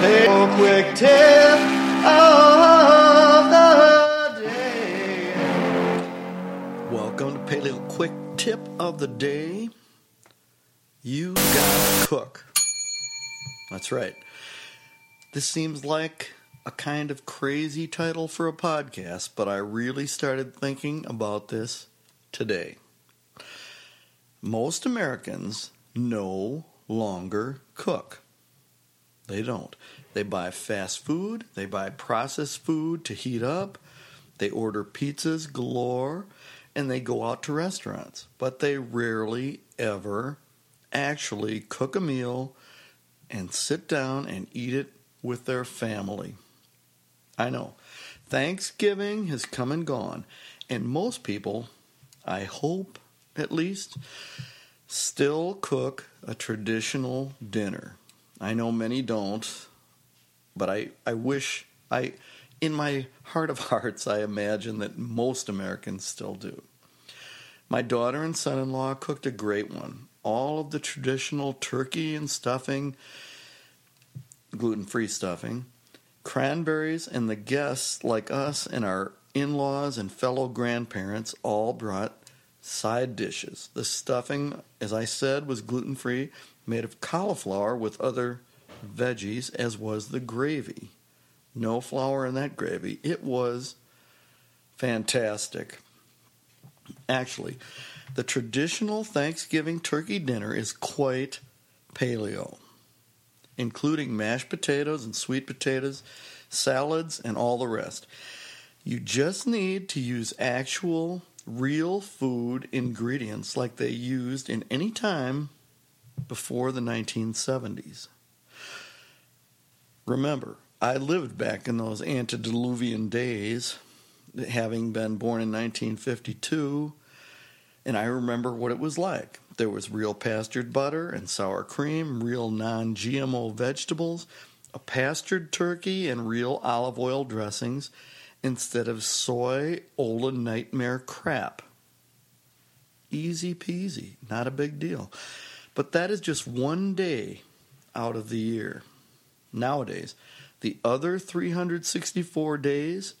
Paleo quick tip of the day. Welcome to Paleo quick tip of the day. You gotta cook. That's right. This seems like a kind of crazy title for a podcast, but I really started thinking about this today. Most Americans no longer cook. They don't. They buy fast food, they buy processed food to heat up, they order pizzas galore, and they go out to restaurants. But they rarely ever actually cook a meal and sit down and eat it with their family. I know. Thanksgiving has come and gone, and most people, I hope at least, still cook a traditional dinner. I know many don't, but I, I wish I in my heart of hearts I imagine that most Americans still do. My daughter and son-in-law cooked a great one. All of the traditional turkey and stuffing, gluten-free stuffing, cranberries, and the guests like us and our in-laws and fellow grandparents all brought side dishes. The stuffing, as I said, was gluten free, made of cauliflower with other veggies, as was the gravy. No flour in that gravy. It was fantastic. Actually, the traditional Thanksgiving turkey dinner is quite paleo, including mashed potatoes and sweet potatoes, salads, and all the rest. You just need to use actual real food ingredients like they used in any time before the 1970s. Remember, I lived back in those antediluvian days, having been born in 1952, and I remember what it was like. There was real pastured butter and sour cream, real non GMO vegetables, a pastured turkey, and real olive oil dressings instead of soy Ola nightmare crap. Easy peasy, not a big deal. But that is just one day out of the year. Nowadays, the other 364 days,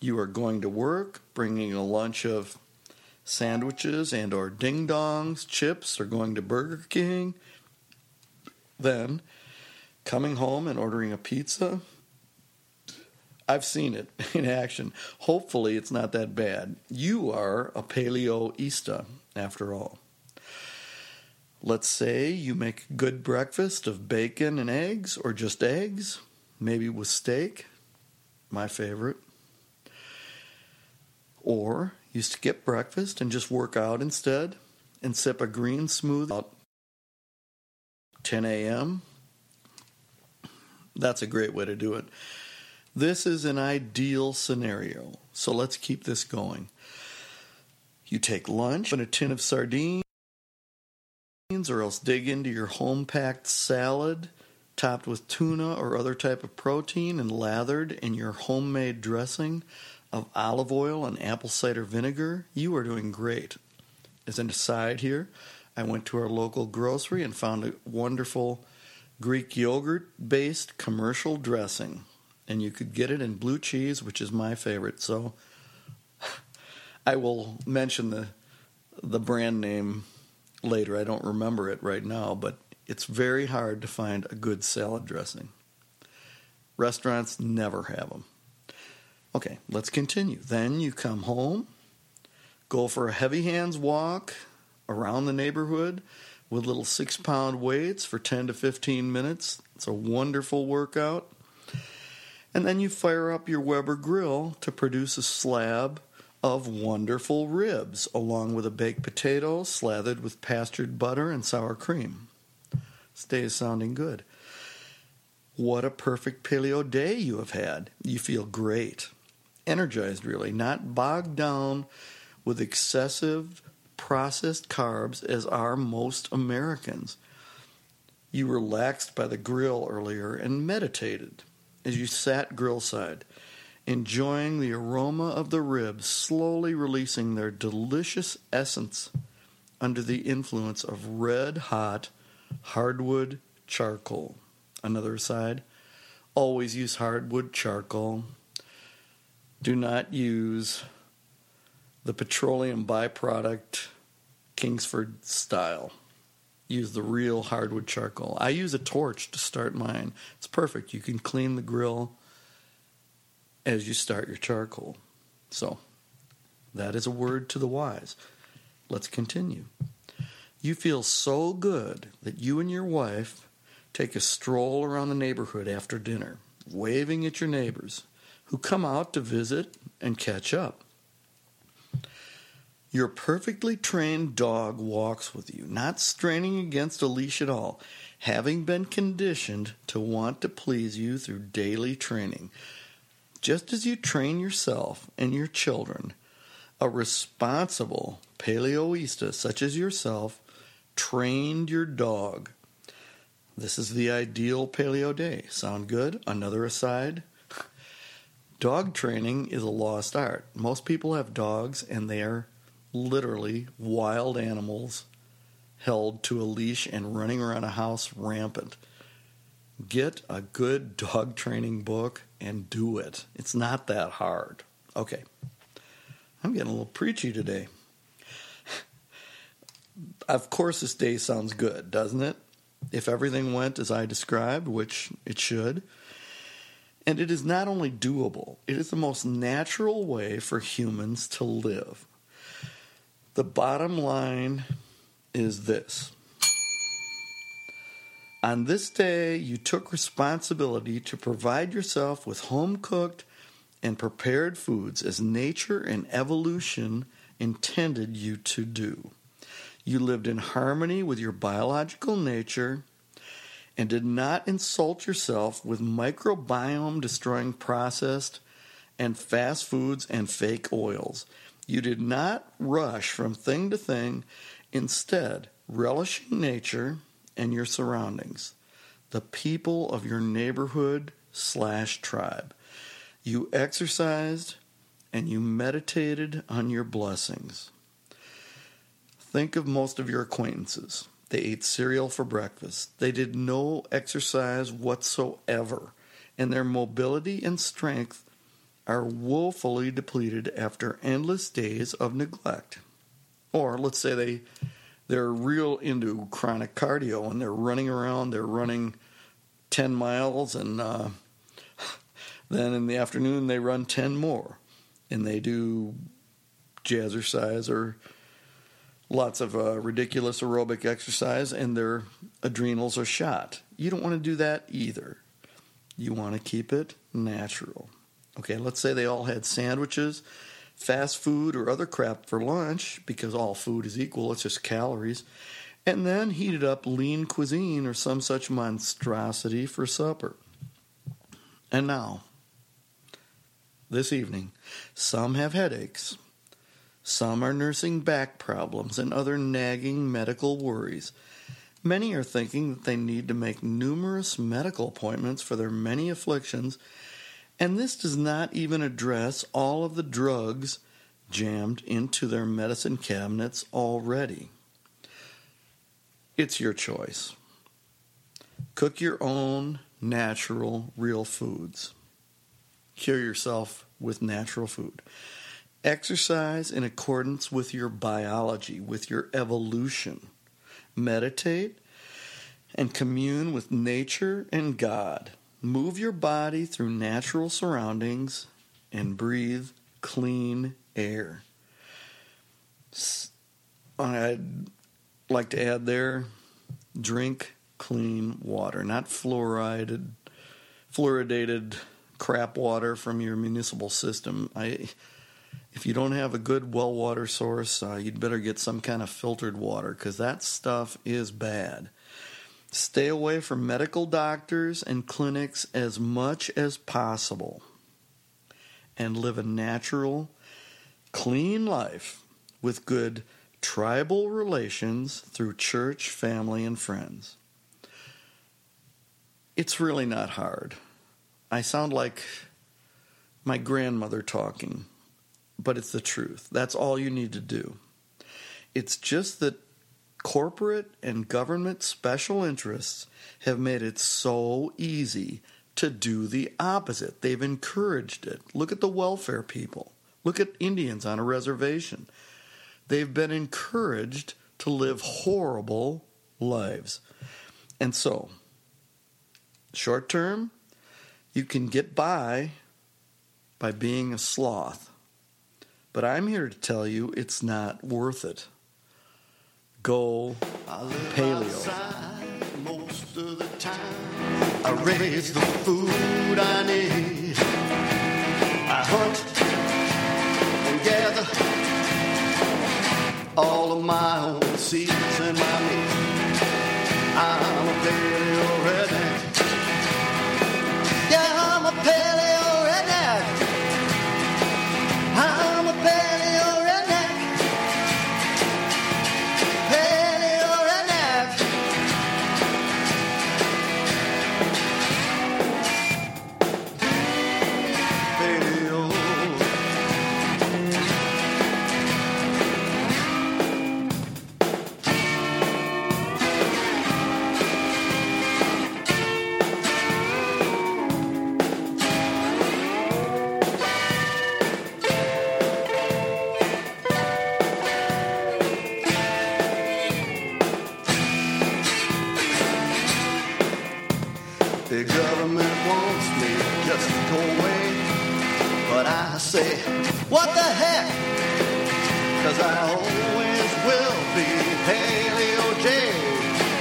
you are going to work, bringing a lunch of sandwiches and or ding dongs, chips, or going to Burger King. Then coming home and ordering a pizza, I've seen it in action. Hopefully, it's not that bad. You are a paleoista, after all. Let's say you make a good breakfast of bacon and eggs, or just eggs, maybe with steak, my favorite. Or you skip breakfast and just work out instead and sip a green smoothie at 10 a.m. That's a great way to do it. This is an ideal scenario, so let's keep this going. You take lunch and a tin of sardines, or else dig into your home packed salad topped with tuna or other type of protein and lathered in your homemade dressing of olive oil and apple cider vinegar. You are doing great. As an aside here, I went to our local grocery and found a wonderful Greek yogurt based commercial dressing and you could get it in blue cheese, which is my favorite. So I will mention the the brand name later. I don't remember it right now, but it's very hard to find a good salad dressing. Restaurants never have them. Okay, let's continue. Then you come home, go for a heavy hands walk around the neighborhood with little six pound weights for 10 to 15 minutes. It's a wonderful workout. And then you fire up your Weber grill to produce a slab of wonderful ribs, along with a baked potato slathered with pastured butter and sour cream. Stays sounding good. What a perfect paleo day you have had. You feel great. Energized, really, not bogged down with excessive processed carbs as are most Americans. You relaxed by the grill earlier and meditated as you sat grillside, enjoying the aroma of the ribs slowly releasing their delicious essence under the influence of red hot hardwood charcoal. Another aside Always use hardwood charcoal. Do not use the petroleum byproduct Kingsford style. Use the real hardwood charcoal. I use a torch to start mine. It's perfect. You can clean the grill as you start your charcoal. So, that is a word to the wise. Let's continue. You feel so good that you and your wife take a stroll around the neighborhood after dinner, waving at your neighbors who come out to visit and catch up. Your perfectly trained dog walks with you, not straining against a leash at all, having been conditioned to want to please you through daily training. Just as you train yourself and your children, a responsible paleoista such as yourself trained your dog. This is the ideal paleo day. Sound good? Another aside? Dog training is a lost art. Most people have dogs and they are literally wild animals held to a leash and running around a house rampant. Get a good dog training book and do it. It's not that hard. Okay. I'm getting a little preachy today. of course, this day sounds good, doesn't it? If everything went as I described, which it should. And it is not only doable, it is the most natural way for humans to live. The bottom line is this. On this day, you took responsibility to provide yourself with home cooked and prepared foods as nature and evolution intended you to do. You lived in harmony with your biological nature and did not insult yourself with microbiome destroying processed and fast foods and fake oils. You did not rush from thing to thing, instead, relishing nature and your surroundings, the people of your neighborhood slash tribe. You exercised and you meditated on your blessings. Think of most of your acquaintances. They ate cereal for breakfast. They did no exercise whatsoever, and their mobility and strength are woefully depleted after endless days of neglect. Or let's say they they're real into chronic cardio and they're running around, they're running 10 miles and uh, then in the afternoon they run 10 more and they do jazzercise or lots of uh, ridiculous aerobic exercise and their adrenals are shot. You don't want to do that either. You want to keep it natural. Okay, let's say they all had sandwiches, fast food, or other crap for lunch because all food is equal, it's just calories, and then heated up lean cuisine or some such monstrosity for supper. And now, this evening, some have headaches, some are nursing back problems and other nagging medical worries. Many are thinking that they need to make numerous medical appointments for their many afflictions and this does not even address all of the drugs jammed into their medicine cabinets already. It's your choice. Cook your own natural, real foods. Cure yourself with natural food. Exercise in accordance with your biology, with your evolution. Meditate and commune with nature and God. Move your body through natural surroundings and breathe clean air. I'd like to add there drink clean water, not fluoridated, fluoridated crap water from your municipal system. I, if you don't have a good well water source, uh, you'd better get some kind of filtered water because that stuff is bad. Stay away from medical doctors and clinics as much as possible and live a natural, clean life with good tribal relations through church, family, and friends. It's really not hard. I sound like my grandmother talking, but it's the truth. That's all you need to do. It's just that corporate and government special interests have made it so easy to do the opposite. They've encouraged it. Look at the welfare people. Look at Indians on a reservation. They've been encouraged to live horrible lives. And so, short term, you can get by by being a sloth. But I'm here to tell you it's not worth it. Go paleo. Most of the time, I raise the food I need. I hunt and gather all of my own seeds and my meat. I'm a paleo But I say, what the heck? Cause I always will be Paleo J,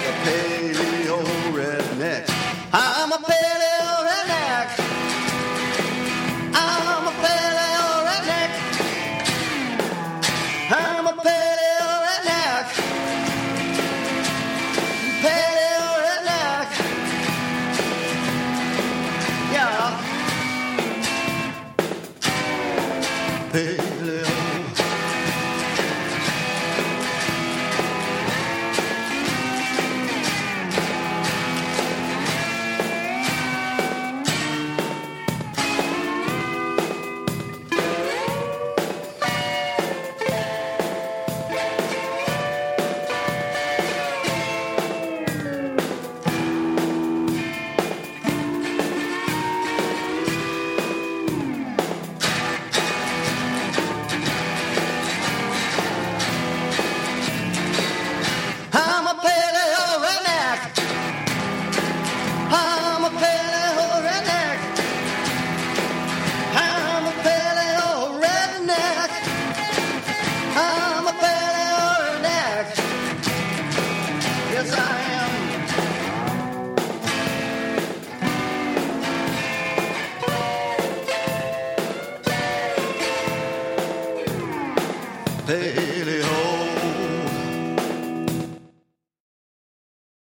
the paleo redneck. I'm a paleo